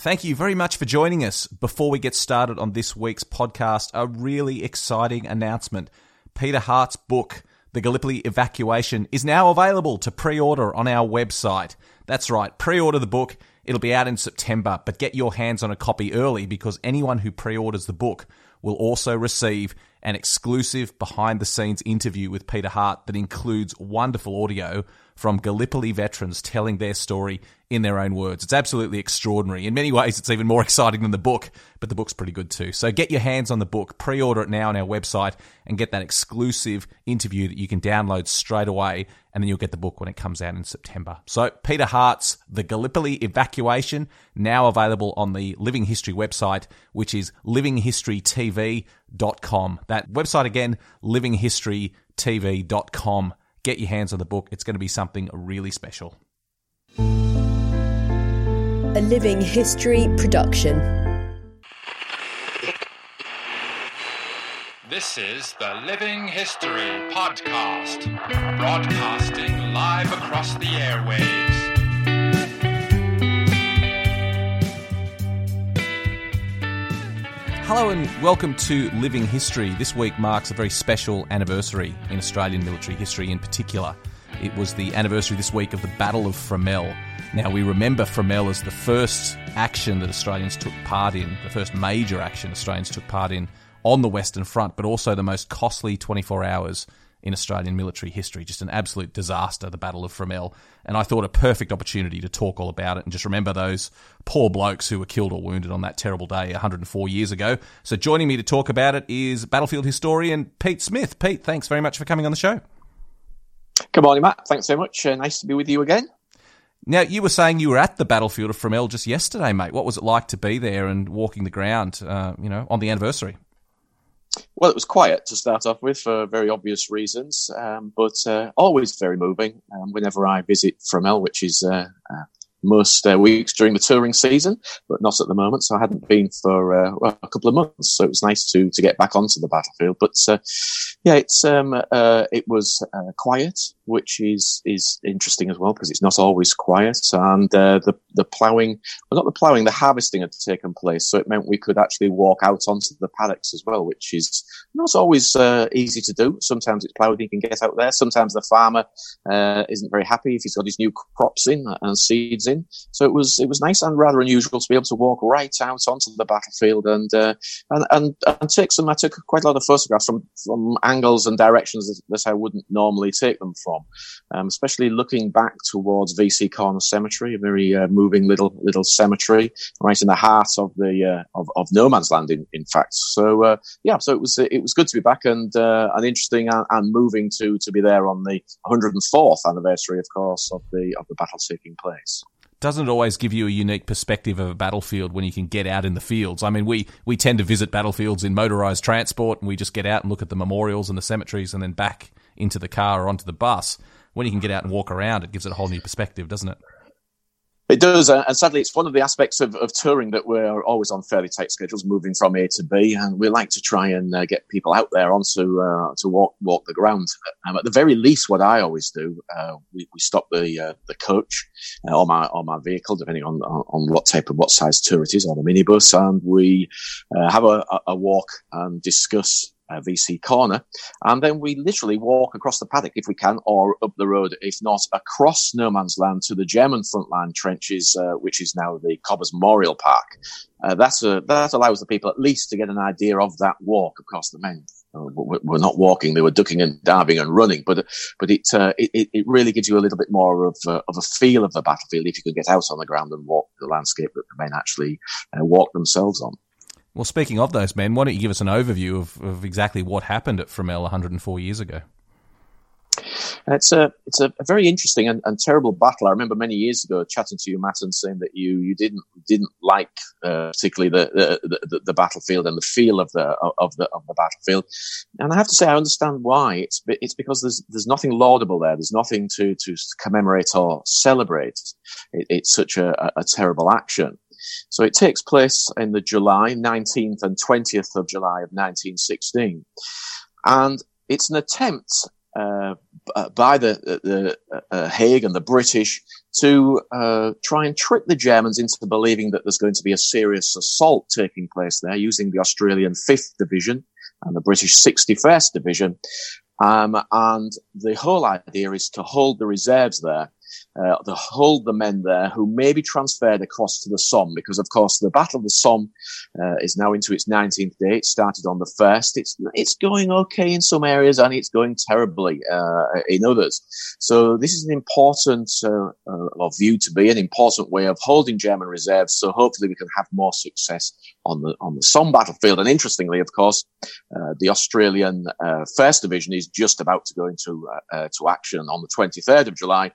Thank you very much for joining us. Before we get started on this week's podcast, a really exciting announcement. Peter Hart's book, The Gallipoli Evacuation, is now available to pre order on our website. That's right, pre order the book. It'll be out in September, but get your hands on a copy early because anyone who pre orders the book will also receive an exclusive behind the scenes interview with Peter Hart that includes wonderful audio from Gallipoli veterans telling their story in their own words. It's absolutely extraordinary. In many ways, it's even more exciting than the book, but the book's pretty good too. So get your hands on the book, pre order it now on our website, and get that exclusive interview that you can download straight away, and then you'll get the book when it comes out in September. So, Peter Hart's The Gallipoli Evacuation, now available on the Living History website, which is livinghistorytv.com. That website again, livinghistorytv.com get your hands on the book. It's going to be something really special. A Living History production. This is the Living History Podcast, broadcasting live across the airwaves. Hello and welcome to Living History. This week marks a very special anniversary in Australian military history in particular. It was the anniversary this week of the Battle of Fromelles. Now, we remember Fromelles as the first action that Australians took part in, the first major action Australians took part in on the Western Front, but also the most costly 24 hours in Australian military history. Just an absolute disaster, the Battle of Fromelles. And I thought a perfect opportunity to talk all about it and just remember those poor blokes who were killed or wounded on that terrible day 104 years ago. So joining me to talk about it is battlefield historian Pete Smith. Pete, thanks very much for coming on the show. Good morning, Matt. Thanks so much. Uh, nice to be with you again. Now, you were saying you were at the battlefield of Fromelles just yesterday, mate. What was it like to be there and walking the ground, uh, you know, on the anniversary? Well, it was quiet to start off with for very obvious reasons, um, but uh, always very moving. Um, whenever I visit Fromelles, which is uh, uh, most weeks during the touring season, but not at the moment. So I hadn't been for uh, well, a couple of months. So it was nice to to get back onto the battlefield. But uh, yeah, it's um, uh, it was quiet, which is is interesting as well because it's not always quiet. And uh, the the ploughing, well, not the ploughing, the harvesting had taken place, so it meant we could actually walk out onto the paddocks as well, which is not always easy to do. Sometimes it's ploughed, you can get out there. Sometimes the farmer isn't very happy if he's got his new crops in and seeds in in. So it was it was nice and rather unusual to be able to walk right out onto the battlefield and uh, and, and and take some. I took quite a lot of photographs from from angles and directions that, that I wouldn't normally take them from, um, especially looking back towards VC Corner Cemetery, a very uh, moving little little cemetery right in the heart of the uh, of, of no man's land. In, in fact, so uh, yeah, so it was it was good to be back and uh, and interesting and, and moving to to be there on the 104th anniversary, of course, of the of the battle taking place doesn't it always give you a unique perspective of a battlefield when you can get out in the fields? I mean, we, we tend to visit battlefields in motorized transport and we just get out and look at the memorials and the cemeteries and then back into the car or onto the bus. When you can get out and walk around, it gives it a whole new perspective, doesn't it? It does, uh, and sadly, it's one of the aspects of, of touring that we're always on fairly tight schedules, moving from A to B, and we like to try and uh, get people out there onto uh, to walk walk the ground. Um, at the very least, what I always do, uh, we, we stop the uh, the coach uh, or my or my vehicle, depending on, on what type of what size tour it is, or the minibus, and we have a, a walk and discuss uh, VC corner. And then we literally walk across the paddock if we can, or up the road, if not across no man's land to the German frontline trenches, uh, which is now the Cobbers Memorial Park. Uh, that's a, that allows the people at least to get an idea of that walk. Course, the men were not walking; they were ducking and diving and running. But but it uh, it, it really gives you a little bit more of uh, of a feel of the battlefield if you can get out on the ground and walk the landscape that the men actually uh, walk themselves on. Well, speaking of those men, why don't you give us an overview of, of exactly what happened at Fromelles 104 years ago? It's a it's a, very interesting and, and, terrible battle. I remember many years ago chatting to you, Matt, and saying that you you didn't didn't like uh, particularly the the, the the, battlefield and the feel of the of the of the battlefield. And I have to say, I understand why. It's it's because there's there's nothing laudable there. There's nothing to to commemorate or celebrate. It, it's such a, a terrible action. So it takes place in the July 19th and 20th of July of 1916. And it's an attempt uh, by the, the uh, uh, Haig and the British to uh, try and trick the Germans into believing that there's going to be a serious assault taking place there using the Australian 5th Division and the British 61st Division. Um, and the whole idea is to hold the reserves there uh, to hold the men there who may be transferred across to the Somme, because of course the Battle of the Somme uh, is now into its 19th day. It started on the first. It's it's going okay in some areas and it's going terribly uh, in others. So this is an important uh, uh, or view to be an important way of holding German reserves. So hopefully we can have more success on the on the Somme battlefield. And interestingly, of course, uh, the Australian First Division is just about to go into to action on the 23rd of July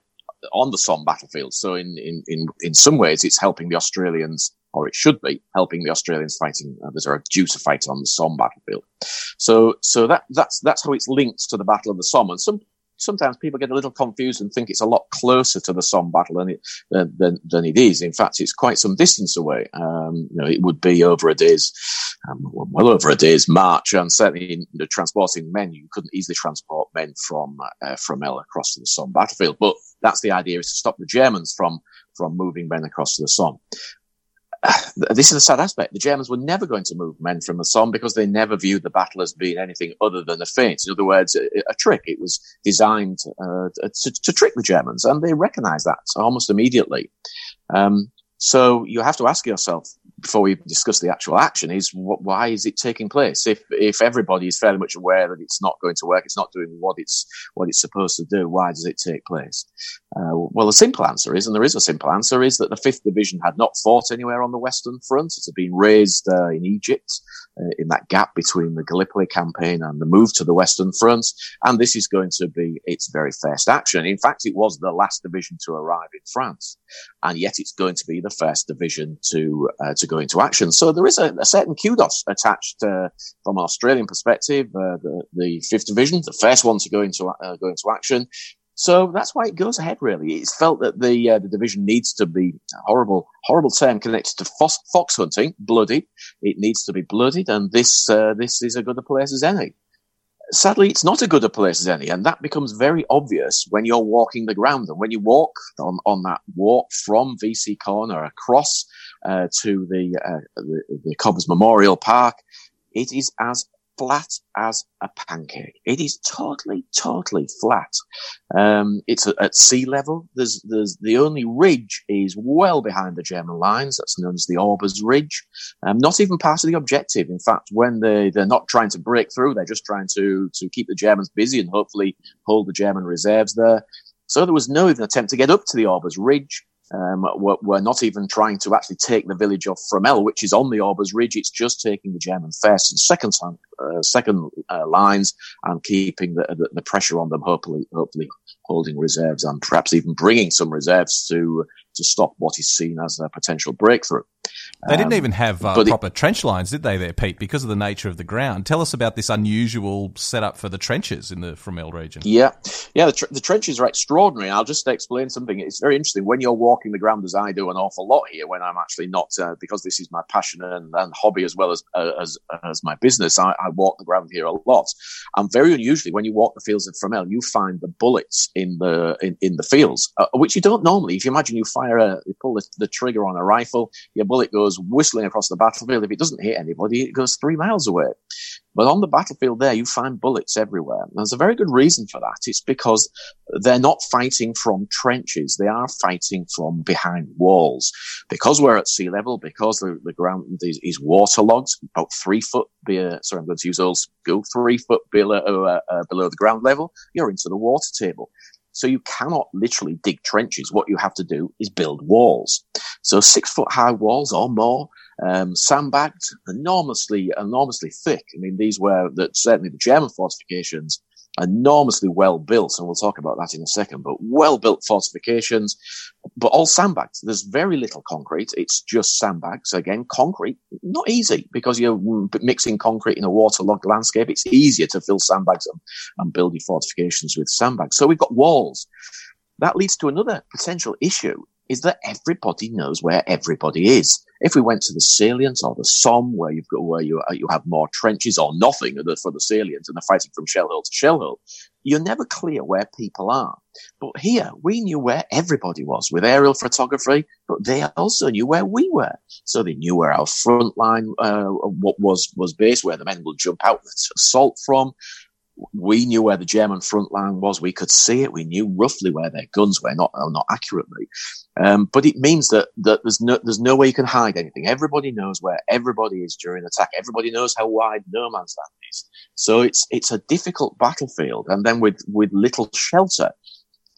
on the Somme battlefield. So in, in, in, in some ways, it's helping the Australians, or it should be helping the Australians fighting uh, that are due to fight on the Somme battlefield. So, so that, that's, that's how it's linked to the Battle of the Somme. And some, sometimes people get a little confused and think it's a lot closer to the Somme battle than it than, than it is. In fact, it's quite some distance away. Um, you know, it would be over a day's um, well over a day's march, and certainly you know, transporting men, you couldn't easily transport men from uh, from El across to the Somme battlefield. But that's the idea: is to stop the Germans from from moving men across to the Somme. this is a sad aspect. The Germans were never going to move men from the Somme because they never viewed the battle as being anything other than a feint. In other words, a, a trick. It was designed uh, to, to, trick the Germans, and they recognized that almost immediately. Um, so you have to ask yourself before we discuss the actual action is what, why is it taking place? If if everybody is fairly much aware that it's not going to work, it's not doing what it's what it's supposed to do, why does it take place? Uh, well, the simple answer is, and there is a simple answer, is that the Fifth Division had not fought anywhere on the Western Front. It had been raised uh, in Egypt in that gap between the Gallipoli campaign and the move to the Western Front, and this is going to be its very first action. In fact, it was the last division to arrive in France, and yet it's going to be the first division to uh, to go into action. So there is a, a certain kudos attached uh, from an Australian perspective. Uh, the, the, fifth division, the first one to go into uh, go into action. So that's why it goes ahead. Really, it's felt that the uh, the division needs to be horrible, horrible term connected to fox, fox hunting, bloodied. It needs to be bloodied, and this uh, this is a good a place as any sadly, it's not as good a place as any, and that becomes very obvious when you're walking the ground. And when you walk on, on that walk from VC Corner across uh, to the, uh, the, the Cobbers Memorial Park, it is as flat as a pancake. It is totally, totally flat. Um, it's at sea level. There's, there's the only ridge is well behind the German lines. That's known as the Aubers Ridge. Um, not even part of the objective. In fact, when they they're not trying to break through, they're just trying to to keep the Germans busy and hopefully hold the German reserves there. So there was no even attempt to get up to the Aubers Ridge. Um, we're, we're, not even trying to actually take the village of Fromelles, which is on the Aubers Ridge. It's just taking the German first and second, uh, second uh, lines and keeping the, the, the, pressure on them, hopefully, hopefully holding reserves and perhaps even bringing some reserves to to stop what is seen as a potential breakthrough. They didn't um, even have uh, proper it, trench lines, did they, there, Pete, because of the nature of the ground? Tell us about this unusual setup for the trenches in the Fromelles region. Yeah, yeah, the, tr- the trenches are extraordinary. I'll just explain something. It's very interesting. When you're walking the ground, as I do an awful lot here, when I'm actually not, uh, because this is my passion and, and hobby as well as uh, as, as my business, I, I, walk the ground here a lot. And very unusually, when you walk the fields of Fromelles, you find the bullets in the in, in the fields, uh, which you don't normally. If you imagine you fire a, you pull the, the trigger on a rifle, your bullet goes whistling across the battlefield. If it doesn't hit anybody, it goes three miles away. But on the battlefield there, you find bullets everywhere. And there's a very good reason for that. It's because they're not fighting from trenches. They are fighting from behind walls. Because we're at sea level, because the, the ground is, is waterlogged, about three foot, below, sorry, I'm going to use old school, three foot below, uh, uh, below the ground level, you're into the water table. So you cannot literally dig trenches. What you have to do is build walls. So six foot high walls or more, um, sandbagged, enormously, enormously thick. I mean, these were certainly the German fortifications enormously well built, and we'll talk about that in a second, but well built fortifications, but all sandbags. There's very little concrete. It's just sandbags. Again, concrete, not easy because you're mixing concrete in a waterlogged landscape. It's easier to fill sandbags and, and build your fortifications with sandbags. So we've got walls. That leads to another potential issue is that everybody knows where everybody is. If we went to the salient or the Somme, where you've got where you you have more trenches or nothing for the salient, and they're fighting from shell hill to shell hill, you're never clear where people are. But here, we knew where everybody was with aerial photography, but they also knew where we were. So they knew where our front line uh, was was based, where the men would jump out to assault from we knew where the German front line was. We could see it. We knew roughly where their guns were, not not accurately. Um, but it means that that there's no there's no way you can hide anything. Everybody knows where everybody is during attack. Everybody knows how wide no man's land is. So it's it's a difficult battlefield, and then with with little shelter.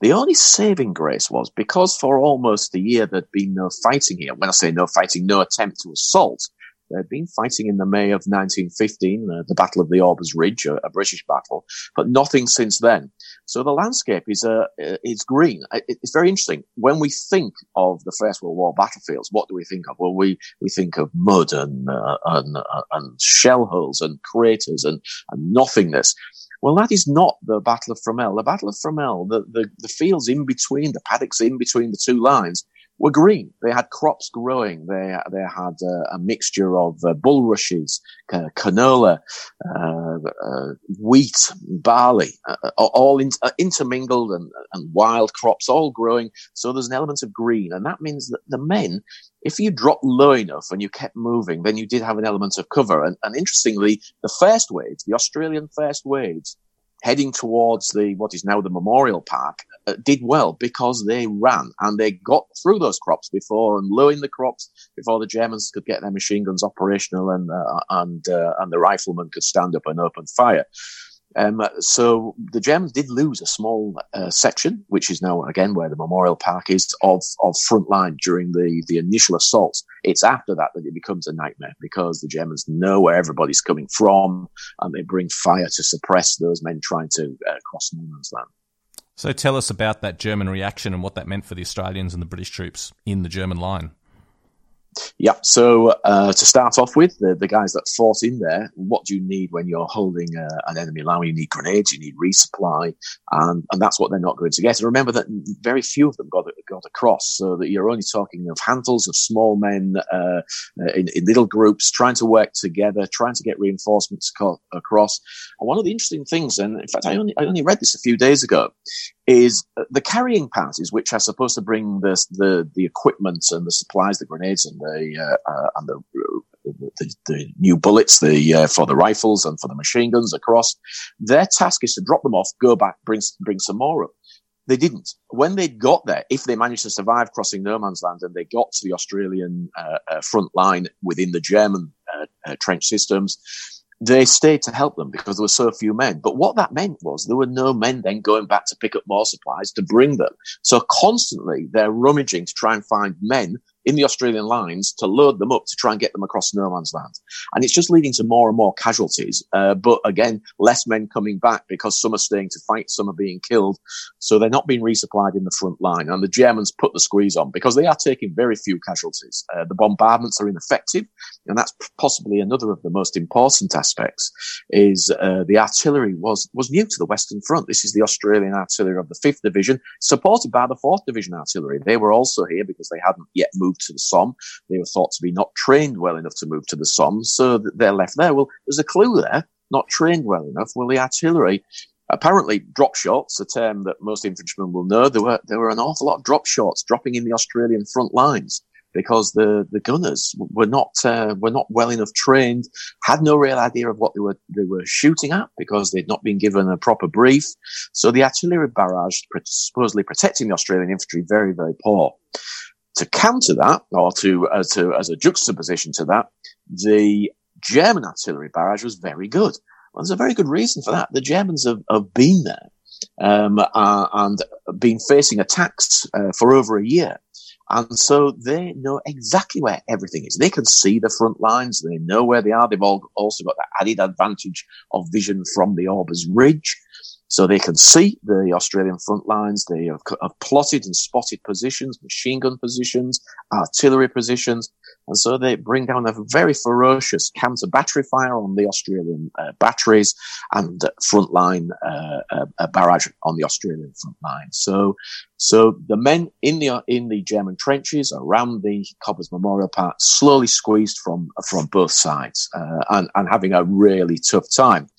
The only saving grace was because for almost a year there'd been no fighting here. When I say no fighting, no attempt to assault, They'd been fighting in the May of 1915, uh, the Battle of the Aubers Ridge, a, a, British battle, but nothing since then. So the landscape is uh, is green. It's very interesting. When we think of the First World War battlefields, what do we think of? Well, we, we think of mud and uh, and, uh, and shell holes and craters and, and nothingness. Well, that is not the Battle of Fromelles. The Battle of Fromelles, the, the, the fields in between, the paddocks in between the two lines, were green. They had crops growing. They they had uh, a mixture of uh, bulrushes, uh, canola, uh, uh, wheat, barley, uh, all in, intermingled and, and wild crops, all growing. So there's an element of green, and that means that the men, if you dropped low enough and you kept moving, then you did have an element of cover. And, and interestingly, the first waves, the Australian first waves, heading towards the what is now the Memorial Park, uh, did well because they ran and they got through those crops before and low the crops before the Germans could get their machine guns operational and uh, and uh, and the riflemen could stand up and open fire. Um, so the Germans did lose a small uh, section, which is now again where the Memorial Park is, of of front line during the the initial assaults. It's after that that it becomes a nightmare because the Germans know where everybody's coming from, and they bring fire to suppress those men trying to uh, cross no man's land. So tell us about that German reaction and what that meant for the Australians and the British troops in the German line. Yeah. So uh, to start off with, the, the guys that fought in there, what do you need when you're holding uh, an enemy line? You need grenades, you need resupply, and, and that's what they're not going to get. And remember that very few of them got got across, so that you're only talking of handfuls of small men uh, in, in, little groups trying to work together, trying to get reinforcements co- across. And one of the interesting things, and in fact, I only I only read this a few days ago, is the carrying parties, which are supposed to bring the the, the equipment and the supplies, the grenades and the uh, uh, and the, the, the, new bullets, the uh, for the rifles and for the machine guns across. Their task is to drop them off, go back, bring bring some more up. They didn't. When they got there, if they managed to survive crossing no man's land and they got to the Australian uh, uh, front line within the German uh, trench systems, they stayed to help them because there were so few men. But what that meant was there were no men then going back to pick up more supplies to bring them. So constantly they're rummaging to try and find men in the Australian lines to load them up to try and get them across no man's land. And it's just leading to more and more casualties. Uh, but again, less men coming back because some are staying to fight, some are being killed. So they're not being resupplied in the front line. And the Germans put the squeeze on because they are taking very few casualties. Uh, the bombardments are ineffective. And that's possibly another of the most important aspects is uh, the artillery was, was new to the Western Front. This is the Australian artillery of the 5th Division, supported by the 4th Division artillery. They were also here because they hadn't yet moved to the Somme. They were thought to be not trained well enough to move to the Somme, so they're left there. Well, there's a clue there. Not trained well enough. Well, the artillery apparently drop shots, a term that most infantrymen will know. There were there were an awful lot of drop shots dropping in the Australian front lines. because the, the gunners were not uh, were not well enough trained, had no real idea of what they were they were shooting at because they'd not been given a proper brief. So the artillery barrage supposedly protecting the Australian infantry very very poor. To counter that, or to as to as a juxtaposition to that, the German artillery barrage was very good. Well, there's a very good reason for that. The Germans have, have been there um, uh, and been facing attacks uh, for over a year. And so they know exactly where everything is. They can see the front lines. They know where they are. They've all also got the added advantage of vision from the Aubers Ridge. So they can see the Australian front lines. They have, have, plotted and spotted positions, machine gun positions, artillery positions. And so they bring down a very ferocious counter battery fire on the Australian uh, batteries and frontline uh, uh, barrage on the Australian front line. So, so the men in the in the German trenches around the Cobbers Memorial Park slowly squeezed from from both sides uh, and, and having a really tough time.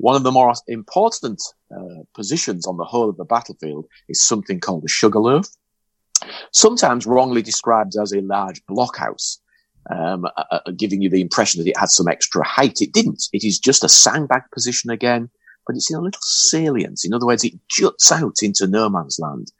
One of the more important uh, positions on the whole of the battlefield is something called the Sugarloaf, sometimes wrongly described as a large blockhouse. Um, uh, uh, giving you the impression that it had some extra height. It didn't. It is just a sandbag position again, but it's in a little salient. In other words, it juts out into no man's land.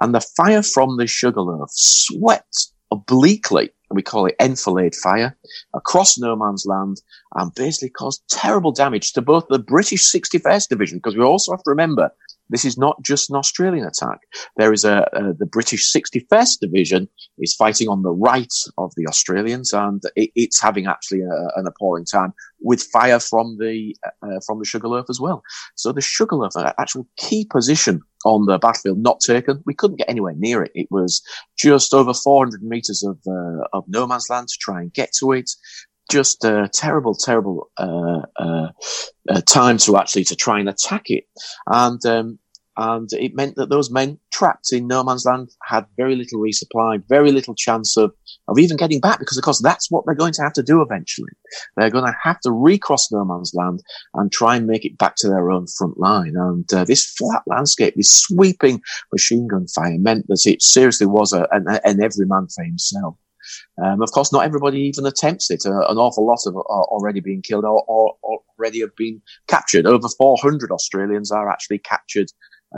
And the fire from the Sugarloaf swept obliquely and we call it enfilade fire, across no man's land and basically caused terrible damage to both the British 61st Division, because we also have to remember this is not just an Australian attack. There is a, the British 61st Division is fighting on the right of the Australians, and it, it's having actually a, an appalling time with fire from the uh, from the Sugarloaf as well. So the Sugarloaf, actual key position on the battlefield, not taken. We couldn't get anywhere near it. It was just over 400 meters of uh, of no man's land to try and get to it just a terrible, terrible uh, uh, uh, time to actually to try and attack it, and um, and it meant that those men trapped in no man's land had very little resupply, very little chance of of even getting back, because of course that's what they're going to have to do eventually. They're going to have to recross no man's land and try and make it back to their own front line. And uh, this flat landscape, this sweeping machine gun fire, meant that it seriously was a, an, an every man for himself. Um, of course, not everybody even attempts it. Uh, an awful lot of are already being killed or, or, already have been captured. Over 400 Australians are actually captured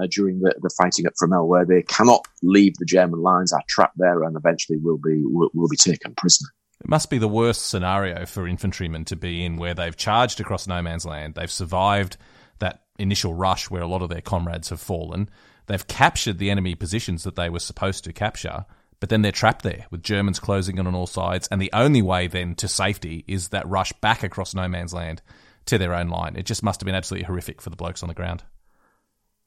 uh, during the, the fighting at Fromelles, where they cannot leave the German lines, are trapped there, and eventually will be will, will be taken prisoner. It must be the worst scenario for infantrymen to be in, where they've charged across no man's land, they've survived that initial rush where a lot of their comrades have fallen, they've captured the enemy positions that they were supposed to capture but then they're trapped there with Germans closing in on all sides. And the only way then to safety is that rush back across no man's land to their own line. It just must have been absolutely horrific for the blokes on the ground.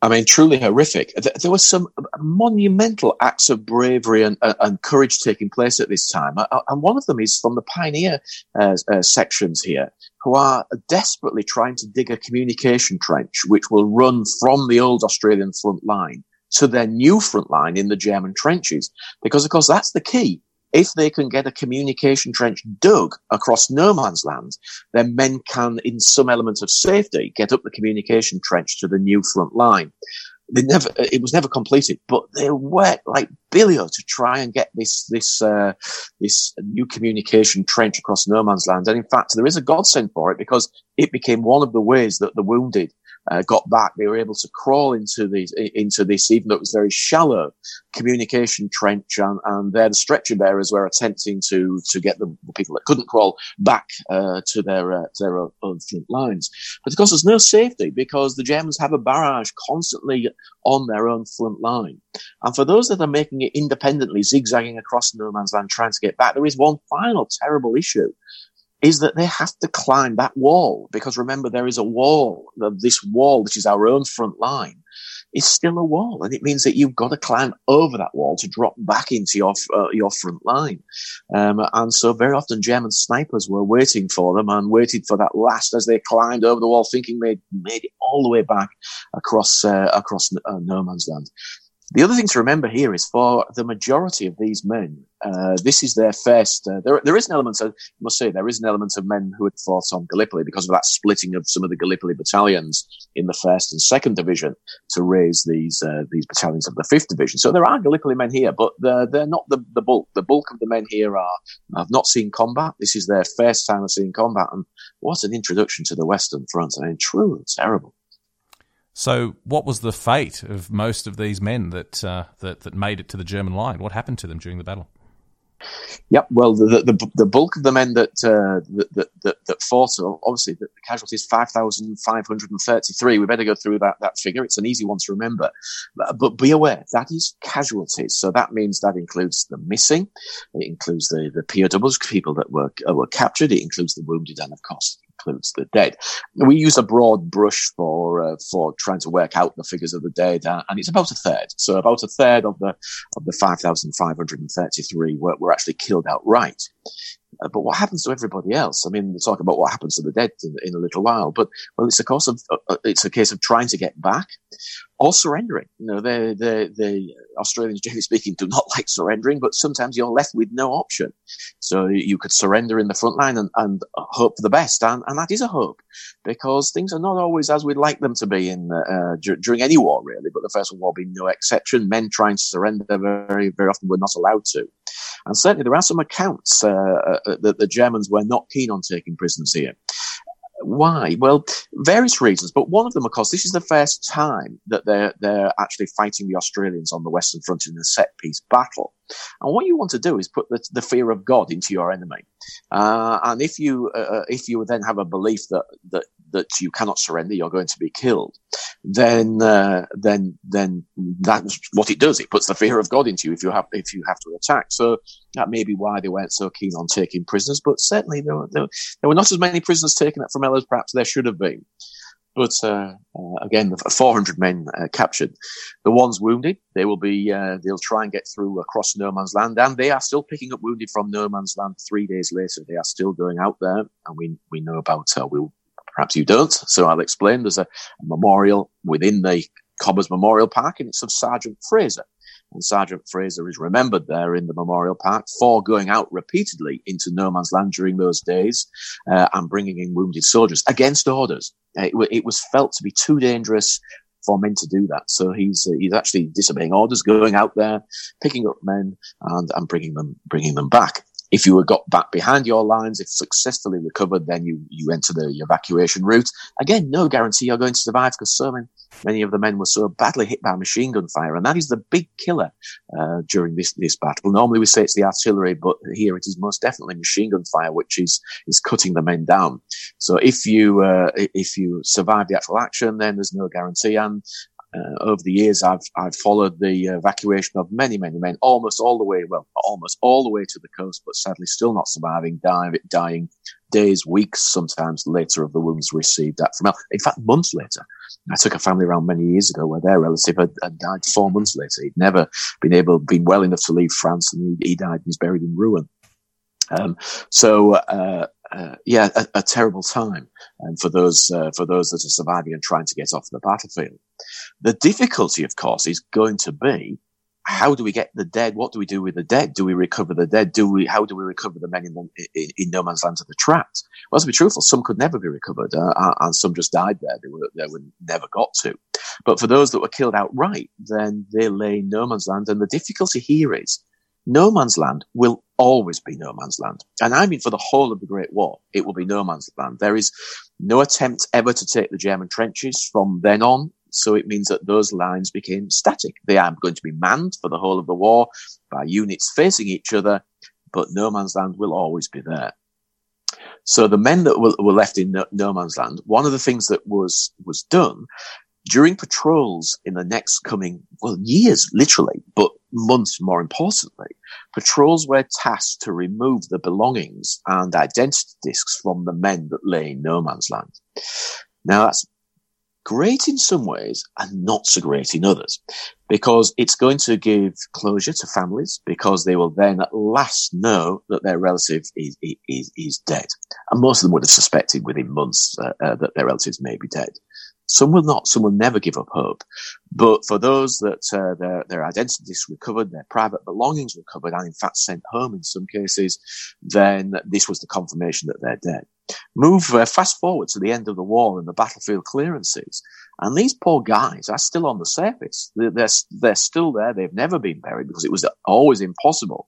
I mean, truly horrific. There were some monumental acts of bravery and, and courage taking place at this time. And one of them is from the pioneer uh, uh, sections here, who are desperately trying to dig a communication trench, which will run from the old Australian front line to their new front line in the German trenches. Because, of course, that's the key. If they can get a communication trench dug across no man's land, then men can, in some element of safety, get up the communication trench to the new front line. They never, it was never completed, but they worked like billiard to try and get this, this, uh, this new communication trench across no man's land. And in fact, there is a godsend for it because it became one of the ways that the wounded uh, got back, they were able to crawl into these into this, even though it was very shallow communication trench, and, and there the stretcher bearers were attempting to to get the, people that couldn't crawl back uh, to their uh, to their own front lines. But of course, there's no safety because the Germans have a barrage constantly on their own front line. And for those that are making it independently, zigzagging across no man's land, trying to get back, there is one final terrible issue is that they have to climb that wall because remember there is a wall this wall which is our own front line is still a wall and it means that you've got to climb over that wall to drop back into your uh, your front line. Um, and so very often german snipers were waiting for them and waited for that last as they climbed over the wall thinking they'd made it all the way back across uh, across uh, no man's land The other thing to remember here is for the majority of these men, uh, this is their first. Uh, there, there is an element, of, I must say, there is an element of men who had fought on Gallipoli because of that splitting of some of the Gallipoli battalions in the first and second division to raise these uh, these battalions of the fifth division. So there are Gallipoli men here, but they're, they're not the, the bulk. The bulk of the men here are have not seen combat. This is their first time of seeing combat, and what an introduction to the Western Front! I mean, truly terrible. So, what was the fate of most of these men that uh, that that made it to the German line? What happened to them during the battle? Yep. Well, the the, the bulk of the men that uh, that, that that fought, obviously, the casualties five thousand five hundred and thirty three. We better go through that that figure. It's an easy one to remember, but be aware that is casualties. So that means that includes the missing, it includes the the POWs, people that were uh, were captured, it includes the wounded, and of course includes the dead. We use a broad brush for uh, for trying to work out the figures of the dead, uh, and it's about a third. So about a third of the of the five thousand five hundred and thirty three were, were actually killed outright. Uh, but what happens to everybody else? I mean, we'll talk about what happens to the dead in, in a little while. But well, it's a of uh, uh, it's a case of trying to get back or surrendering. You know, the the the Australians, generally speaking, do not like surrendering, but sometimes you're left with no option. So you could surrender in the front line and, and hope for the best, and, and that is a hope because things are not always as we'd like them to be in uh, d- during any war, really. But the First World War being no exception, men trying to surrender very very often were not allowed to. And certainly there are some accounts uh, uh, that the Germans were not keen on taking prisoners here. Why? Well, various reasons, but one of them, of course, this is the first time that they're they're actually fighting the Australians on the Western Front in a set piece battle. And what you want to do is put the, the fear of God into your enemy. Uh, and if you uh, uh, if you then have a belief that that that you cannot surrender, you're going to be killed, then uh, then then that's what it does. It puts the fear of God into you if you have if you have to attack. So that may be why they weren't so keen on taking prisoners. But certainly there were, there, there were not as many prisoners taken at Fromelles as perhaps there should have been. But uh, uh, again, 400 men uh, captured. The ones wounded, they will be. Uh, they'll try and get through across no man's land, and they are still picking up wounded from no man's land. Three days later, they are still going out there, and we we know about. Uh, we'll perhaps you don't, so I'll explain. There's a, a memorial within the Cobbers Memorial Park, and it's of Sergeant Fraser. And Sergeant Fraser is remembered there in the Memorial Park for going out repeatedly into no man's land during those days uh, and bringing in wounded soldiers against orders. Uh, it, it, was felt to be too dangerous for men to do that. So he's uh, he's actually disobeying orders, going out there, picking up men and, and bringing them bringing them back. If you were got back behind your lines, if successfully recovered, then you, you enter the evacuation route. Again, no guarantee you're going to survive because so many, many of the men were so badly hit by machine gun fire. And that is the big killer, uh, during this, this battle. Normally we say it's the artillery, but here it is most definitely machine gun fire, which is, is cutting the men down. So if you, uh, if you survive the actual action, then there's no guarantee. And uh, over the years, I've I've followed the evacuation of many many men, almost all the way, well, almost all the way to the coast, but sadly still not surviving, dying, dying days, weeks, sometimes later of the wounds received at from. In fact, months later. I took a family around many years ago where their relative had, had died four months later. He'd never been able, been well enough to leave France, and he, he died. He's buried in Rouen. Um, so uh, uh, yeah, a, a, terrible time and for those uh, for those that are surviving and trying to get off the battlefield. The difficulty, of course, is going to be how do we get the dead? What do we do with the dead? Do we recover the dead? Do we? How do we recover the men in, in, in no man's land that are trapped? Well, to be truthful, some could never be recovered, uh, and some just died there. They were they were never got to. But for those that were killed outright, then they lay in no man's land. And the difficulty here is no man's land will always be no man's land. And I mean, for the whole of the Great War, it will be no man's land. There is no attempt ever to take the German trenches from then on. So it means that those lines became static. They are going to be manned for the whole of the war by units facing each other, but no man's land will always be there. So the men that were, were left in no, no, man's land, one of the things that was, was done during patrols in the next coming, well, years, literally, but months more importantly, patrols were tasked to remove the belongings and identity discs from the men that lay in no man's land. Now that's great in some ways and not so great in others because it's going to give closure to families because they will then at last know that their relative is, is, is dead. And most of them would have suspected within months uh, uh, that their relatives may be dead. Some will not. Some will never give up hope. But for those that uh, their, their identities recovered, their private belongings recovered, and in fact sent home in some cases, then this was the confirmation that they're dead. Move uh, fast forward to the end of the war and the battlefield clearances, and these poor guys are still on the surface. They're, they're, they're still there. They've never been buried because it was always impossible.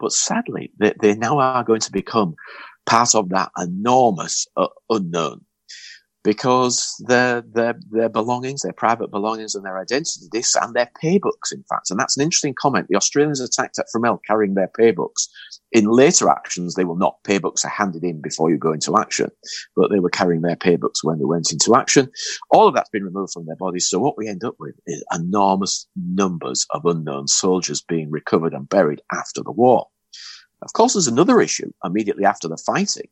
But sadly, they, they now are going to become part of that enormous uh, unknown because their their their belongings, their private belongings, and their identity discs and their paybooks, in fact. And that's an interesting comment. The Australians attacked at Fromelles carrying their paybooks. In later actions, they will not. Paybooks are handed in before you go into action, but they were carrying their paybooks when they went into action. All of that's been removed from their bodies. So what we end up with is enormous numbers of unknown soldiers being recovered and buried after the war. Of course, there's another issue immediately after the fighting.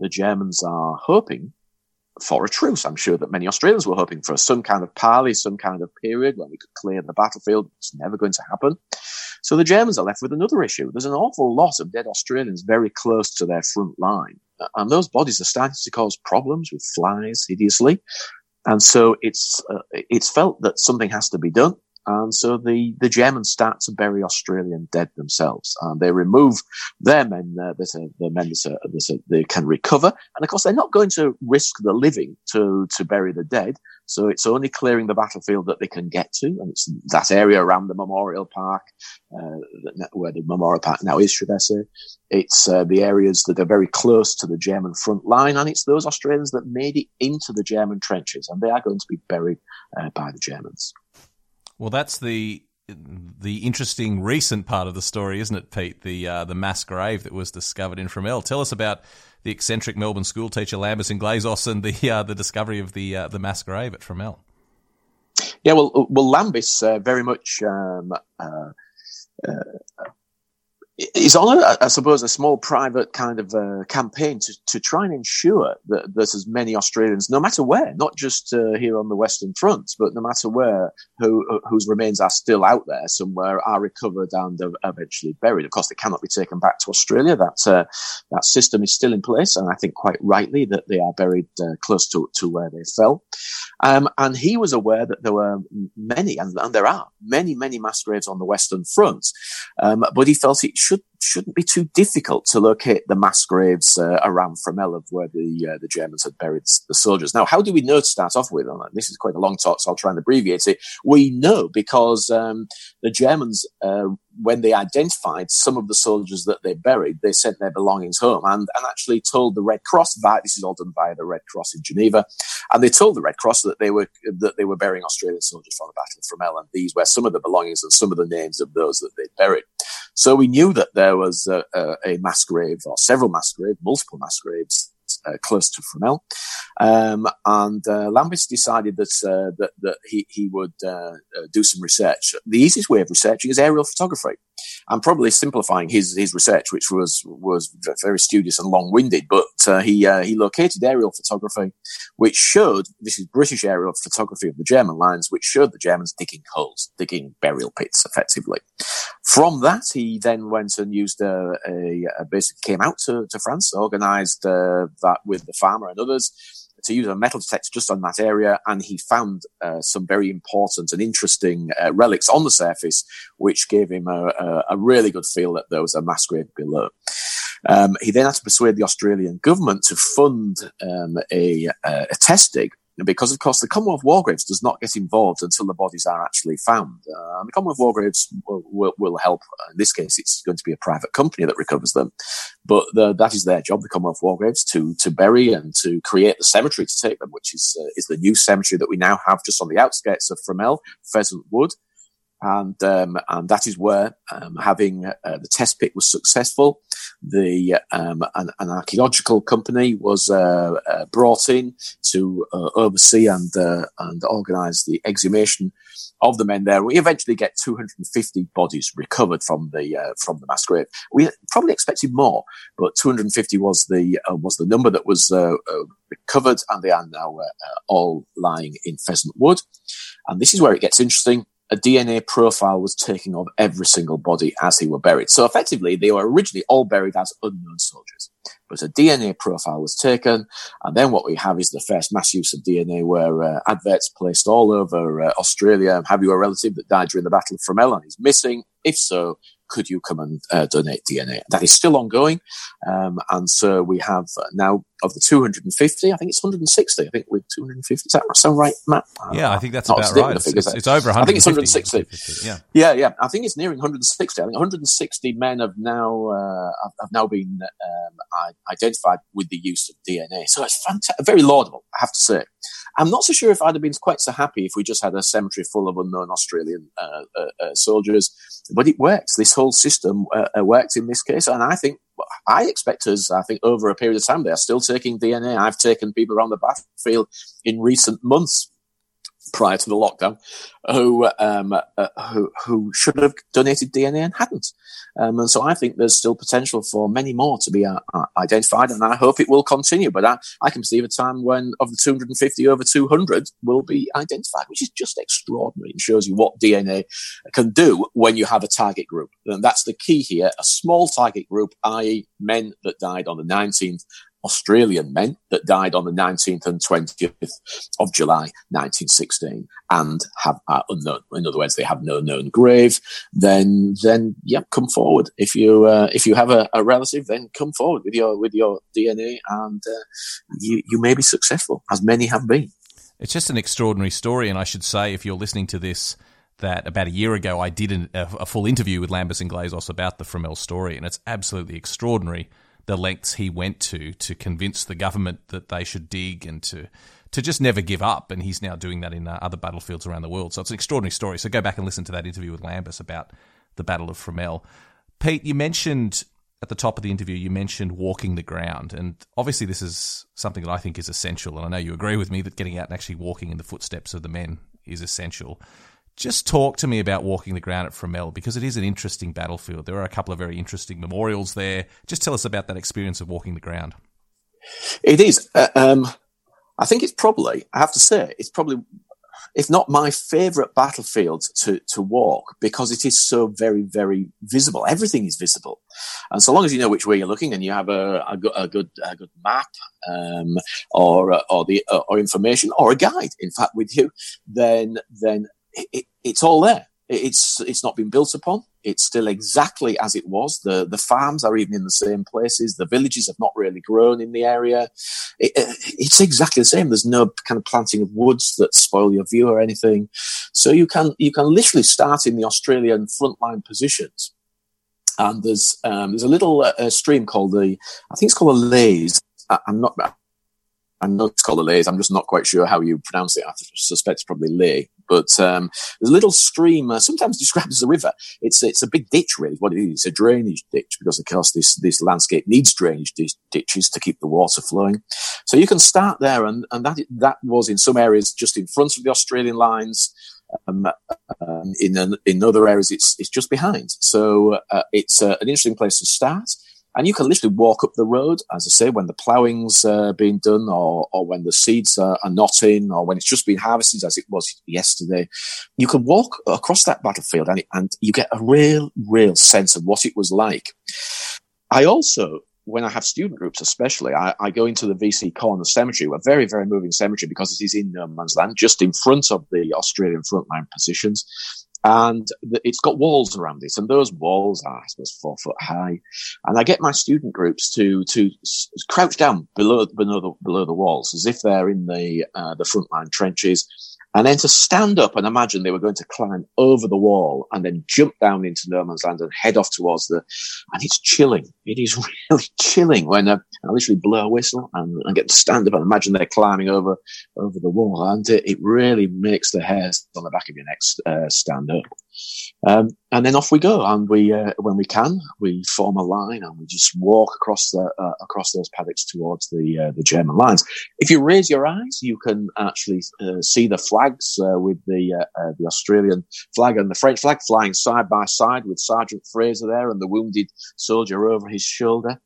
The Germans are hoping for a truce. I'm sure that many Australians were hoping for some kind of parley, some kind of period when we could clear the battlefield. It's never going to happen. So the Germans are left with another issue. There's an awful lot of dead Australians very close to their front line. And those bodies are starting to cause problems with flies hideously. And so it's, uh, it's felt that something has to be done. And so the, the Germans start to bury Australian dead themselves. And they remove their men uh, that are, the men that, are, that are, they can recover. And of course, they're not going to risk the living to, to bury the dead. So it's only clearing the battlefield that they can get to. And it's that area around the Memorial Park, uh, where the Memorial Park now is, should I say. It's uh, the areas that are very close to the German front line. And it's those Australians that made it into the German trenches. And they are going to be buried uh, by the Germans. Well, that's the the interesting recent part of the story, isn't it, Pete? The uh, the mass grave that was discovered in Fromelles. Tell us about the eccentric Melbourne school teacher Lambis Englezos and the uh, the discovery of the uh, the mass grave at Fromelles. Yeah, well, well, Lambis uh, very much um, is on, a, I suppose, a small private kind of uh, campaign to, to try and ensure that, that as many Australians, no matter where, not just uh, here on the Western Front, but no matter where, who, whose remains are still out there somewhere, are recovered and eventually buried. Of course, they cannot be taken back to Australia. That uh, that system is still in place, and I think quite rightly that they are buried uh, close to, to where they fell. Um, and he was aware that there were many, and, and, there are many, many mass graves on the Western Front, um, but he felt it should shouldn't be too difficult to locate the mass graves uh, around Fromelles where the uh, the Germans had buried the soldiers. Now, how do we know to start off with? And this is quite a long talk, so I'll try and abbreviate it. We know because um, the Germans, uh, when they identified some of the soldiers that they buried, they sent their belongings home and, and actually told the Red Cross. Via, this is all done by the Red Cross in Geneva, and they told the Red Cross that they were that they were burying Australian soldiers from the Battle of Fromelles, and these were some of the belongings and some of the names of those that they buried. So we knew that there was a, a, a mass grave or several mass graves, multiple mass graves uh, close to Fromelles. Um, and uh, Lambis decided that, uh, that, that he, he would uh, uh, do some research. The easiest way of researching is aerial photography. I'm probably simplifying his his research, which was was very studious and long winded. But uh, he uh, he located aerial photography, which showed this is British aerial photography of the German lines, which showed the Germans digging holes, digging burial pits, effectively. From that, he then went and used a, a, a basically came out to, to France, organised uh, that with the farmer and others to use a metal detector just on that area, and he found uh, some very important and interesting uh, relics on the surface, which gave him a, a, a, really good feel that there was a mass grave below. Um, he then had to persuade the Australian government to fund um, a, a test dig because of course the Commonwealth War Graves does not get involved until the bodies are actually found. Uh, the Commonwealth War Graves will, will, will, help. In this case, it's going to be a private company that recovers them, but the, that is their job, the Commonwealth War Graves, to to bury and to create the cemetery to take them, which is uh, is the new cemetery that we now have just on the outskirts of Fromelles, Pheasant Wood and um, and that is where um, having uh, the test pit was successful. The um, an, an, archaeological company was uh, uh, brought in to uh, oversee and uh, and organise the exhumation of the men there. We eventually get 250 bodies recovered from the uh, from the mass grave. We probably expected more, but 250 was the was the number that was recovered, and they are now all lying in Pheasant Wood. And this is where it gets interesting a DNA profile was taken of every single body as they were buried. So effectively, they were originally all buried as unknown soldiers. But a DNA profile was taken, and then what we have is the first mass use of DNA, where uh, adverts placed all over uh, Australia. Have you a relative that died during the Battle of Fromelles and is missing? If so, could you come and uh, donate DNA? That is still ongoing. Um, and so we have uh, now of the 250, I think it's 160. I think with 250. Does that sound right, Matt? Yeah, I think that's about right. It's, it's, it's, over 150. I think it's 160. Yeah. Yeah, yeah. I think it's nearing 160. I think 160 men have now, uh, have now been um, identified with the use of DNA. So it's fantastic, very laudable, I have to say. I'm not so sure if I'd have been quite so happy if we just had a cemetery full of unknown Australian uh, uh, uh soldiers, but it works. This whole system uh, uh, works in this case, and I think I expect us. I think over a period of time, they are still taking DNA. I've taken people around the battlefield in recent months prior to the lockdown who um, uh, who who should have donated DNA and hadn't. Um, and so I think there's still potential for many more to be uh, uh identified, and I hope it will continue. But I, I can see a time when of the 250 over 200 will be identified, which is just extraordinary and shows you what DNA can do when you have a target group. And that's the key here: a small target group, i.e., men that died on the 19th Australian men that died on the 19th and 20th of July 1916 and have uh, unknown, in other words, they have no known grave, then, then, yeah, come forward. If you, uh, if you have a, a, relative, then come forward with your, with your DNA and, uh, you, you may be successful, as many have been. It's just an extraordinary story. And I should say, if you're listening to this, that about a year ago, I did an, a, a full interview with Lambis Englezos about the Fromelles story, and it's absolutely extraordinary the lengths he went to to convince the government that they should dig and to to just never give up. And he's now doing that in uh, other battlefields around the world. So it's an extraordinary story. So go back and listen to that interview with Lambis about the Battle of Fromelles. Pete, you mentioned at the top of the interview, you mentioned walking the ground. And obviously, this is something that I think is essential. And I know you agree with me that getting out and actually walking in the footsteps of the men is essential. Just talk to me about walking the ground at Fromelles because it is an interesting battlefield. There are a couple of very interesting memorials there. Just tell us about that experience of walking the ground. It is. Uh, um, I think it's probably, I have to say, it's probably, if not my favorite battlefield to, to walk because it is so very, very visible. Everything is visible. And so long as you know which way you're looking and you have a, a, good, a good, a good map, um, or, or the, or information or a guide, in fact, with you, then, then it, it's all there. It's it's not been built upon. It's still exactly as it was. The the farms are even in the same places. The villages have not really grown in the area. It, it's exactly the same. There's no kind of planting of woods that spoil your view or anything. So you can you can literally start in the Australian frontline positions. And there's um, there's a little uh, stream called the I think it's called the Lays. I, I'm not I know it's called the Lays. I'm just not quite sure how you pronounce it. I suspect it's probably Lay. But um, there's a little stream, uh, sometimes described as a river. It's it's a big ditch, really. What it is, it's a drainage ditch because, of course, this this landscape needs drainage ditches to keep the water flowing. So you can start there, and and that that was in some areas just in front of the Australian lines. Um, um, in in other areas, it's it's just behind. So uh, it's uh, an interesting place to start. And you can literally walk up the road, as I say, when the ploughing's uh, being done or, or when the seeds are, are not in or when it's just been harvested, as it was yesterday. You can walk across that battlefield and, it, and you get a real, real sense of what it was like. I also when I have student groups, especially, I, I, go into the VC Corner Cemetery, a very, very moving cemetery because it is in no man's land, just in front of the Australian frontline positions and it's got walls around it, and those walls are, I suppose, four foot high. And I get my student groups to to crouch down below below the, below the walls, as if they're in the uh, the frontline trenches, and then to stand up and imagine they were going to climb over the wall and then jump down into no man's land and head off towards the. And it's chilling. It is really chilling when uh, I literally blow a whistle and, and, get to stand up and imagine they're climbing over over the wall, and it, it really makes the hairs on the back of your neck uh, stand up. Um, and then off we go, and we, uh, when we can, we form a line and we just walk across the uh, across those paddocks towards the uh, the German lines. If you raise your eyes, you can actually uh, see the flags uh, with the uh, the Australian flag and the French flag flying side by side with Sergeant Fraser there and the wounded soldier over his shoulder.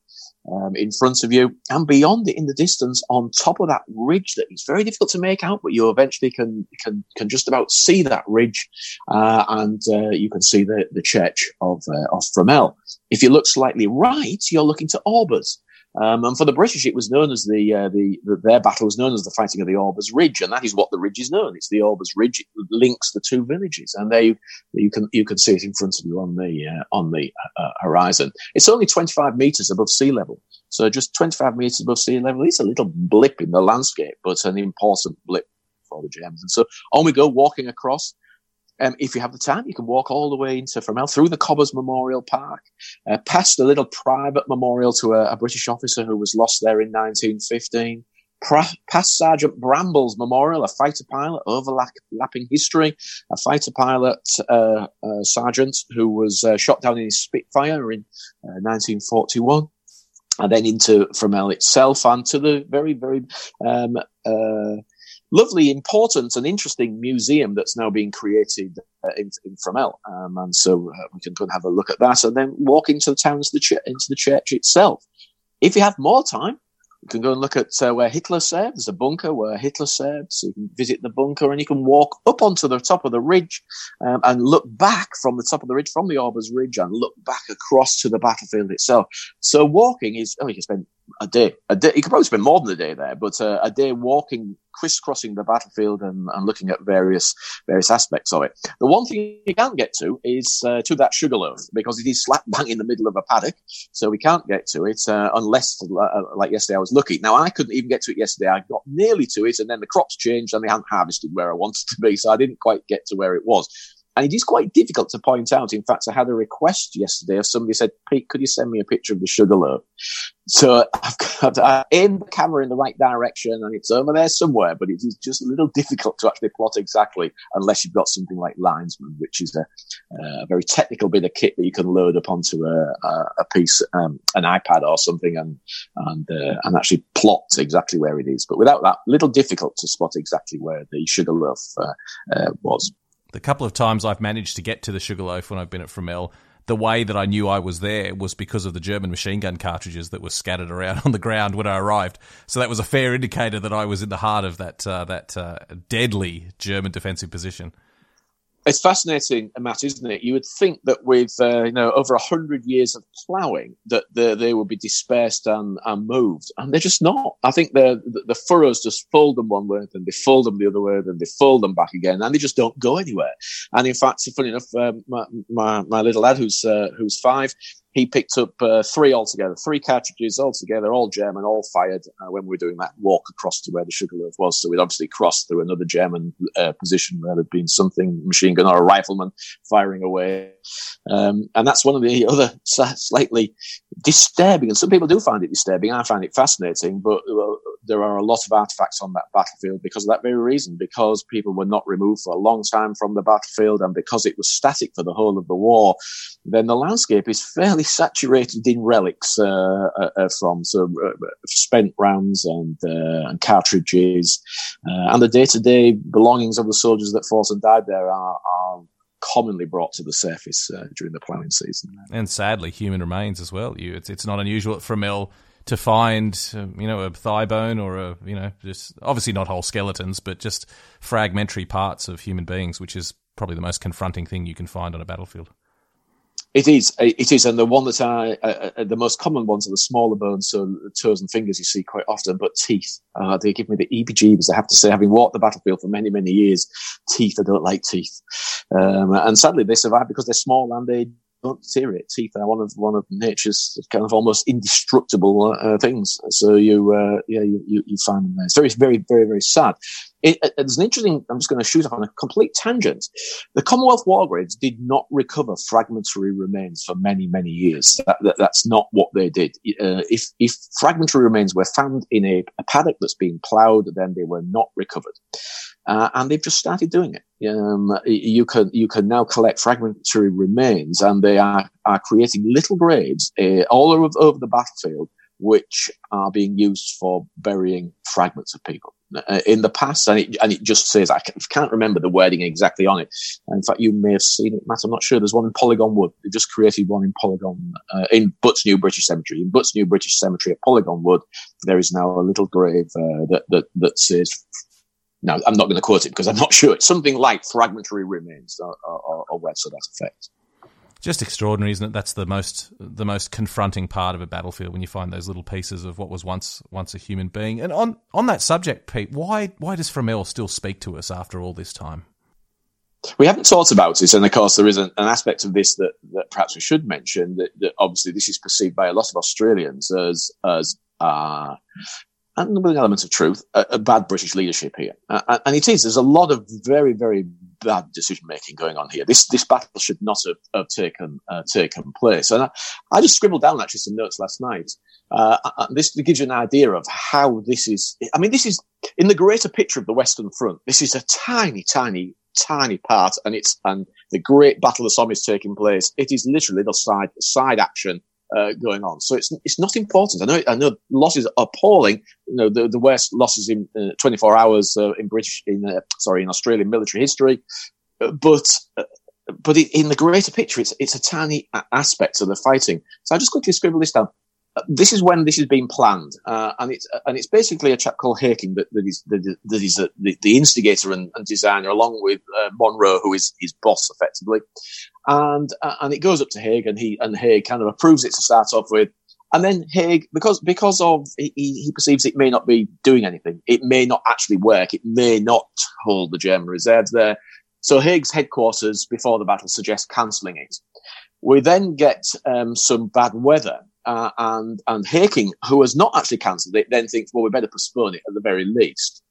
Um, in front of you, and beyond it in the distance, on top of that ridge that is very difficult to make out, but you eventually can can can just about see that ridge, uh, and uh, you can see the the church of uh, of Fromelles. If you look slightly right, you're looking to Aubers. Um, and for the British, it was known as the, uh, the, the, their battle was known as the fighting of the Aubers Ridge, and that is what the ridge is known. It's the Aubers Ridge. It links the two villages, and they you can you can see it in front of you on the uh, on the uh, horizon. It's only 25 meters above sea level, so just 25 meters above sea level. It's a little blip in the landscape, but an important blip for the Germans. And so on we go, walking across. Um, if you have the time, you can walk all the way into Fromelles through the Cobbers Memorial Park, uh, past a little private memorial to a, a, British officer who was lost there in 1915, pra- past Sergeant Bramble's memorial, a fighter pilot, overlapping history, a fighter pilot uh, uh, sergeant who was uh, shot down in his Spitfire in 1941 uh, and then into Fromelles itself and to the very, very um, uh, lovely, important, and interesting museum that's now being created uh, in, in Fromelles. Um, and so uh, we can go and have a look at that and then walk into the town, into the, ch- into the church itself. If you have more time, you can go and look at uh, where Hitler served. There's a bunker where Hitler served, so you can visit the bunker and you can walk up onto the top of the ridge um, and look back from the top of the ridge, from the Aubers Ridge, and look back across to the battlefield itself. So walking is, oh, you can spend a day, a day. You could probably spend more than a day there, but uh, a day walking, crisscrossing the battlefield and, and, looking at various various aspects of it. The one thing you can't get to is uh, to that sugar sugarloaf because it is slap bang in the middle of a paddock, so we can't get to it uh, unless, uh, like yesterday, I was lucky. Now I couldn't even get to it yesterday. I got nearly to it, and then the crops changed and they hadn't harvested where I wanted to be, so I didn't quite get to where it was. And it is quite difficult to point out. In fact, I had a request yesterday of somebody said, Pete, could you send me a picture of the sugarloaf? So I've got to aim the camera in the right direction and it's over there somewhere, but it is just a little difficult to actually plot exactly unless you've got something like Linesman, which is a, a very technical bit of kit that you can load up onto a, a piece, um, an iPad or something and, and, uh, and actually plot exactly where it is. But without that, little difficult to spot exactly where the sugarloaf uh, uh, was the couple of times I've managed to get to the Sugarloaf when I've been at Fromelles, the way that I knew I was there was because of the German machine gun cartridges that were scattered around on the ground when I arrived. So that was a fair indicator that I was in the heart of that uh, that uh, deadly German defensive position it's fascinating, Matt, isn't it? You would think that with uh, you know over hundred years of ploughing, that the, they would be dispersed and, and moved, and they're just not. I think the, the furrows just fold them one way, then they fold them the other way, then they fold them back again, and they just don't go anywhere. And in fact, funny enough, um, my, my, my little lad who's uh, who's five, he picked up uh, three altogether, three cartridges altogether, all German, all fired uh, when we were doing that walk across to where the Sugarloaf was. So we'd obviously crossed through another German uh, position where there'd been something machine gun or a rifleman firing away. Um, and that's one of the other slightly disturbing, and some people do find it disturbing. I find it fascinating, but there are a lot of artifacts on that battlefield because of that very reason, because people were not removed for a long time from the battlefield and because it was static for the whole of the war, then the landscape is fairly saturated in relics uh, uh, uh from so, uh, spent rounds and, uh, and cartridges. Uh, and the day to day belongings of the soldiers that fought and died there are, are commonly brought to the surface during the ploughing season. And sadly, human remains as well. You, it's, it's not unusual at Fromelles to find, um, you know, a thigh bone or a, you know, just obviously not whole skeletons, but just fragmentary parts of human beings, which is probably the most confronting thing you can find on a battlefield. It is, it is, and the one that I, uh, uh, the most common ones are the smaller bones, so toes and fingers you see quite often, but teeth, uh, they give me the EBGBs. I have to say, having walked the battlefield for many, many years, teeth, I don't like teeth. Um, and sadly they survive because they're small and they don't deteriorate. Teeth are one of one of nature's kind of almost indestructible uh, things. So you, uh, yeah, you, you, you, find them there. It's very, very, very, very sad. It, it, it's an interesting. I'm just going to shoot off on a complete tangent. The Commonwealth War Graves did not recover fragmentary remains for many, many years. That, that, that's not what they did. Uh, if if fragmentary remains were found in a, a paddock that's been ploughed, then they were not recovered. Uh, and they've just started doing it. Um, you can you can now collect fragmentary remains, and they are are creating little graves uh, all over, over the battlefield, which are being used for burying fragments of people. uh, in the past, and it, and it just says I can't remember the wording exactly on it. In fact, you may have seen it, Matt. I'm not sure. There's one in Polygon Wood. They just created one in Polygon uh, in Buttes New British Cemetery. In Buttes New British Cemetery at Polygon Wood, there is now a little grave uh, that that that says. Now, I'm not going to quote it because I'm not sure. It's something like fragmentary remains or, or, or words to that effect just extraordinary, isn't it? That's the most the most confronting part of a battlefield when you find those little pieces of what was once once a human being. And on on that subject, Pete, why why does Fromelles still speak to us after all this time? We haven't talked about it, and of course, there is an, an aspect of this that, that perhaps we should mention. That, that, obviously, this is perceived by a lot of Australians as as uh, and with an element of truth, a, a bad British leadership here. Uh, and it is. There's a lot of very, very bad decision making going on here. This this battle should not have, have taken uh, taken place. And I, I, just scribbled down actually some notes last night. Uh, this gives you an idea of how this is. I mean, this is in the greater picture of the Western Front. This is a tiny, tiny, tiny part, and it's and the great battle of Somme is taking place. It is literally the side side action uh, going on. So it's it's not important. I know I know losses are appalling. You know the, the worst losses in uh, 24 hours uh, in British in uh, sorry in Australian military history, uh, but but in the greater picture, it's it's a tiny aspect of the fighting. So I just quickly scribble this down this is when this is being planned, and it's and it's basically a chap called Haking that, that is that, that is the, the, instigator and, and, designer, along with uh, Monro, who is his boss effectively, and uh, and it goes up to Haig, and he and Haig kind of approves it to start off with, and then Haig because because of he, he perceives it may not be doing anything, it may not actually work, it may not hold the German reserves there, so Haig's headquarters before the battle suggests cancelling it. We then get um, some bad weather uh, and and Haking, who has not actually cancelled it, then thinks, well, we better postpone it at the very least.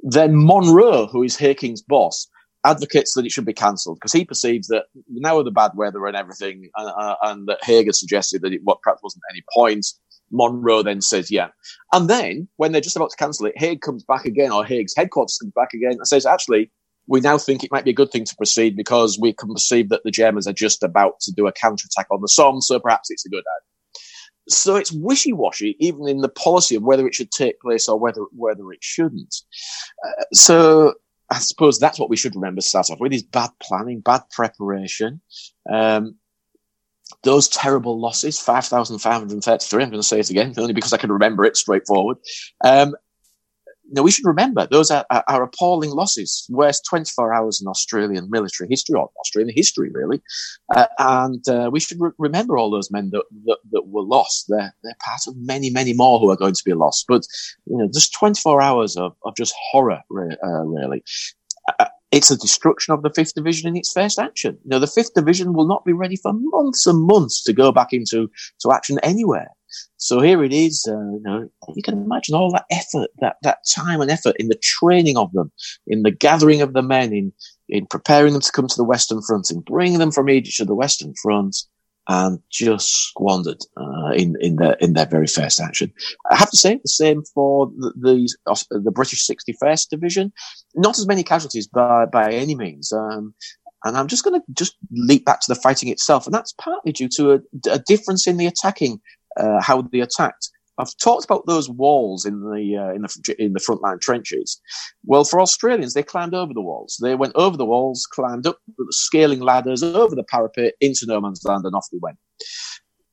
Then Monro, who is Haking's boss, advocates that it should be cancelled because he perceives that now with the bad weather and everything, uh, and that Haig suggested that it what perhaps wasn't any point. Monro then says, yeah. And then when they're just about to cancel it, Haig comes back again, or Haig's headquarters comes back again and says, actually, we now think it might be a good thing to proceed because we can perceive that the Germans are just about to do a counterattack on the Somme, so perhaps it's a good idea. So it's wishy-washy, even in the policy of whether it should take place or whether whether it shouldn't. Uh, so I suppose that's what we should remember to start off with: is bad planning, bad preparation. Um, those terrible losses, 5,533, I'm going to say it again, only because I can remember it straightforward. Um, now we should remember those are, are, are, appalling losses. Worst 24 hours in Australian military history, or Australian history, really. Uh, and uh, we should re- remember all those men that, that, that, were lost. They're, they're part of many, many more who are going to be lost. But, you know, just 24 hours of, of just horror, uh, really. Uh, it's a destruction of the 5th Division in its first action. You know, the 5th Division will not be ready for months and months to go back into to action anywhere. So here it is. Uh, you know, you can imagine all that effort, that that time and effort in the training of them, in the gathering of the men, in in preparing them to come to the Western Front, in bringing them from Egypt to the Western Front, and just squandered uh, in in their in their very first action. I have to say the same for the the, the British 61st Division. Not as many casualties by by any means. Um, and I'm just going to just leap back to the fighting itself, and that's partly due to a, a difference in the attacking uh, how they attacked. I've talked about those walls in the uh, in the in the frontline trenches. Well, for Australians, they climbed over the walls. They went over the walls, climbed up scaling ladders over the parapet into no man's land, and off they went.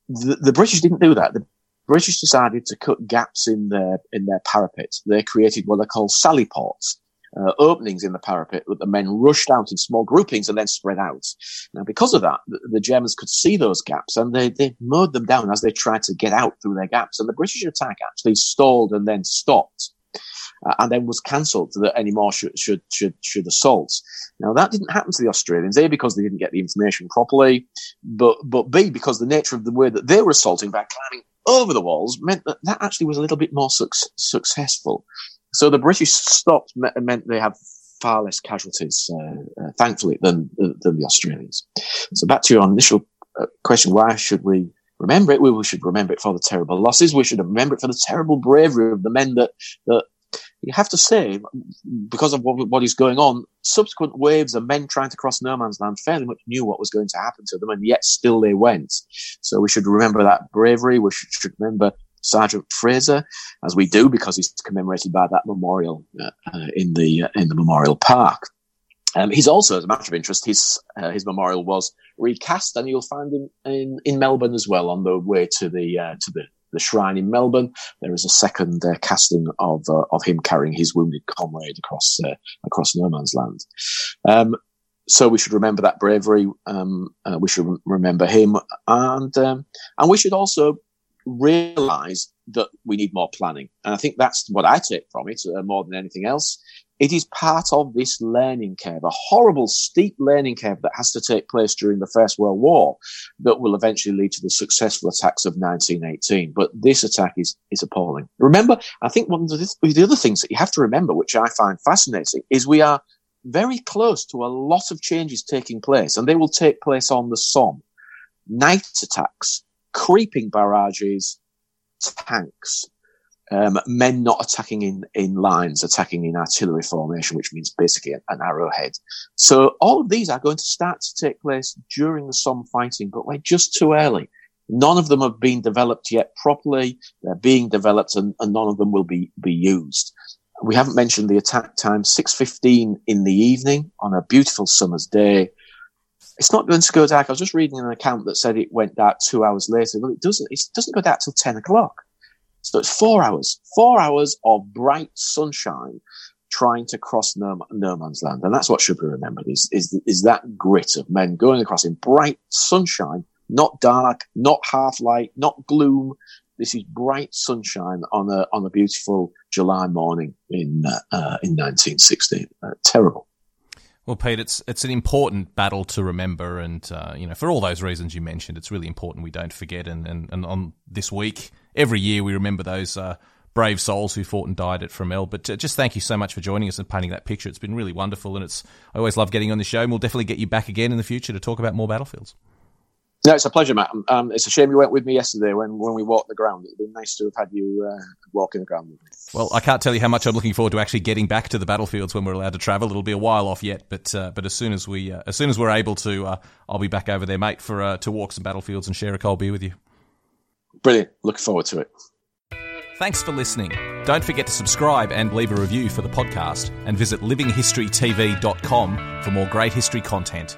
The, the British didn't do that. The British decided to cut gaps in their in their parapet. They created what they called sally ports, uh, openings in the parapet that the men rushed out in small groupings and then spread out. Now, because of that, the, the, Germans could see those gaps and they, they mowed them down as they tried to get out through their gaps. And the British attack actually stalled and then stopped. Uh, and then was cancelled that any more should, should, should, should assault. Now that didn't happen to the Australians, A, because they didn't get the information properly, but, but B, because the nature of the way that they were assaulting by climbing over the walls meant that that actually was a little bit more su- successful. So the British stopped meant they have far less casualties, uh, uh, thankfully, than than the Australians. So back to your initial uh, question: Why should we remember it? We should remember it for the terrible losses. We should remember it for the terrible bravery of the men that that you have to say, because of what, what is going on, subsequent waves of men trying to cross no man's land fairly much knew what was going to happen to them, and yet still they went. So we should remember that bravery. We should, should remember Sergeant Fraser, as we do because he's commemorated by that memorial uh, uh, in the uh, in the memorial park. Um, he's also, as a matter of interest, his uh, his memorial was recast, and you'll find him in, in Melbourne as well on the way to the uh, to the, the shrine in Melbourne. There is a second uh, casting of of him carrying his wounded comrade across across no man's land. Um, so we should remember that bravery. Um, we should remember him, and um, and we should also realise that we need more planning. And I think that's what I take from it uh, more than anything else it is part of this learning curve, a horrible steep learning curve that has to take place during the First World War that will eventually lead to the successful attacks of 1918. But this attack is, is appalling. Remember, I think one of the, the other things that you have to remember, which I find fascinating, is we are very close to a lot of changes taking place, and they will take place on the Somme. Night attacks, creeping barrages, tanks, um, men not attacking in, in lines, attacking in artillery formation, which means basically an, an, arrowhead. So all of these are going to start to take place during the Somme fighting, but we're just too early. None of them have been developed yet properly. They're being developed and, and none of them will be, be used. We haven't mentioned the attack time, 6.15 in the evening on a beautiful summer's day. It's not going to go dark. I was just reading an account that said it went dark two hours later. Well, it doesn't. It doesn't go dark till 10 o'clock. So it's four hours, four hours of bright sunshine trying to cross no, no, man's land. And that's what should be remembered is, is, is that grit of men going across in bright sunshine, not dark, not half light, not gloom. This is bright sunshine on a, on a beautiful July morning in, uh, uh in 1916. Uh, terrible. Well, Pete, it's it's an important battle to remember, and uh, you know, for all those reasons you mentioned, it's really important we don't forget. And, and, and on this week, every year we remember those uh, brave souls who fought and died at Fromelles. But uh, just thank you so much for joining us and painting that picture. It's been really wonderful, and it's I always love getting on the show. And we'll definitely get you back again in the future to talk about more battlefields. No, it's a pleasure, Matt. Um, it's a shame you went with me yesterday when, when we walked the ground. It'd been nice to have had you uh, walking the ground with me. Well, I can't tell you how much I'm looking forward to actually getting back to the battlefields when we're allowed to travel. It'll be a while off yet, but uh, but as soon as we uh, as soon as we're able to, uh, I'll be back over there, mate, for uh, to walk some battlefields and share a cold beer with you. Brilliant. Looking forward to it. Thanks for listening. Don't forget to subscribe and leave a review for the podcast, and visit livinghistorytv.com for more great history content.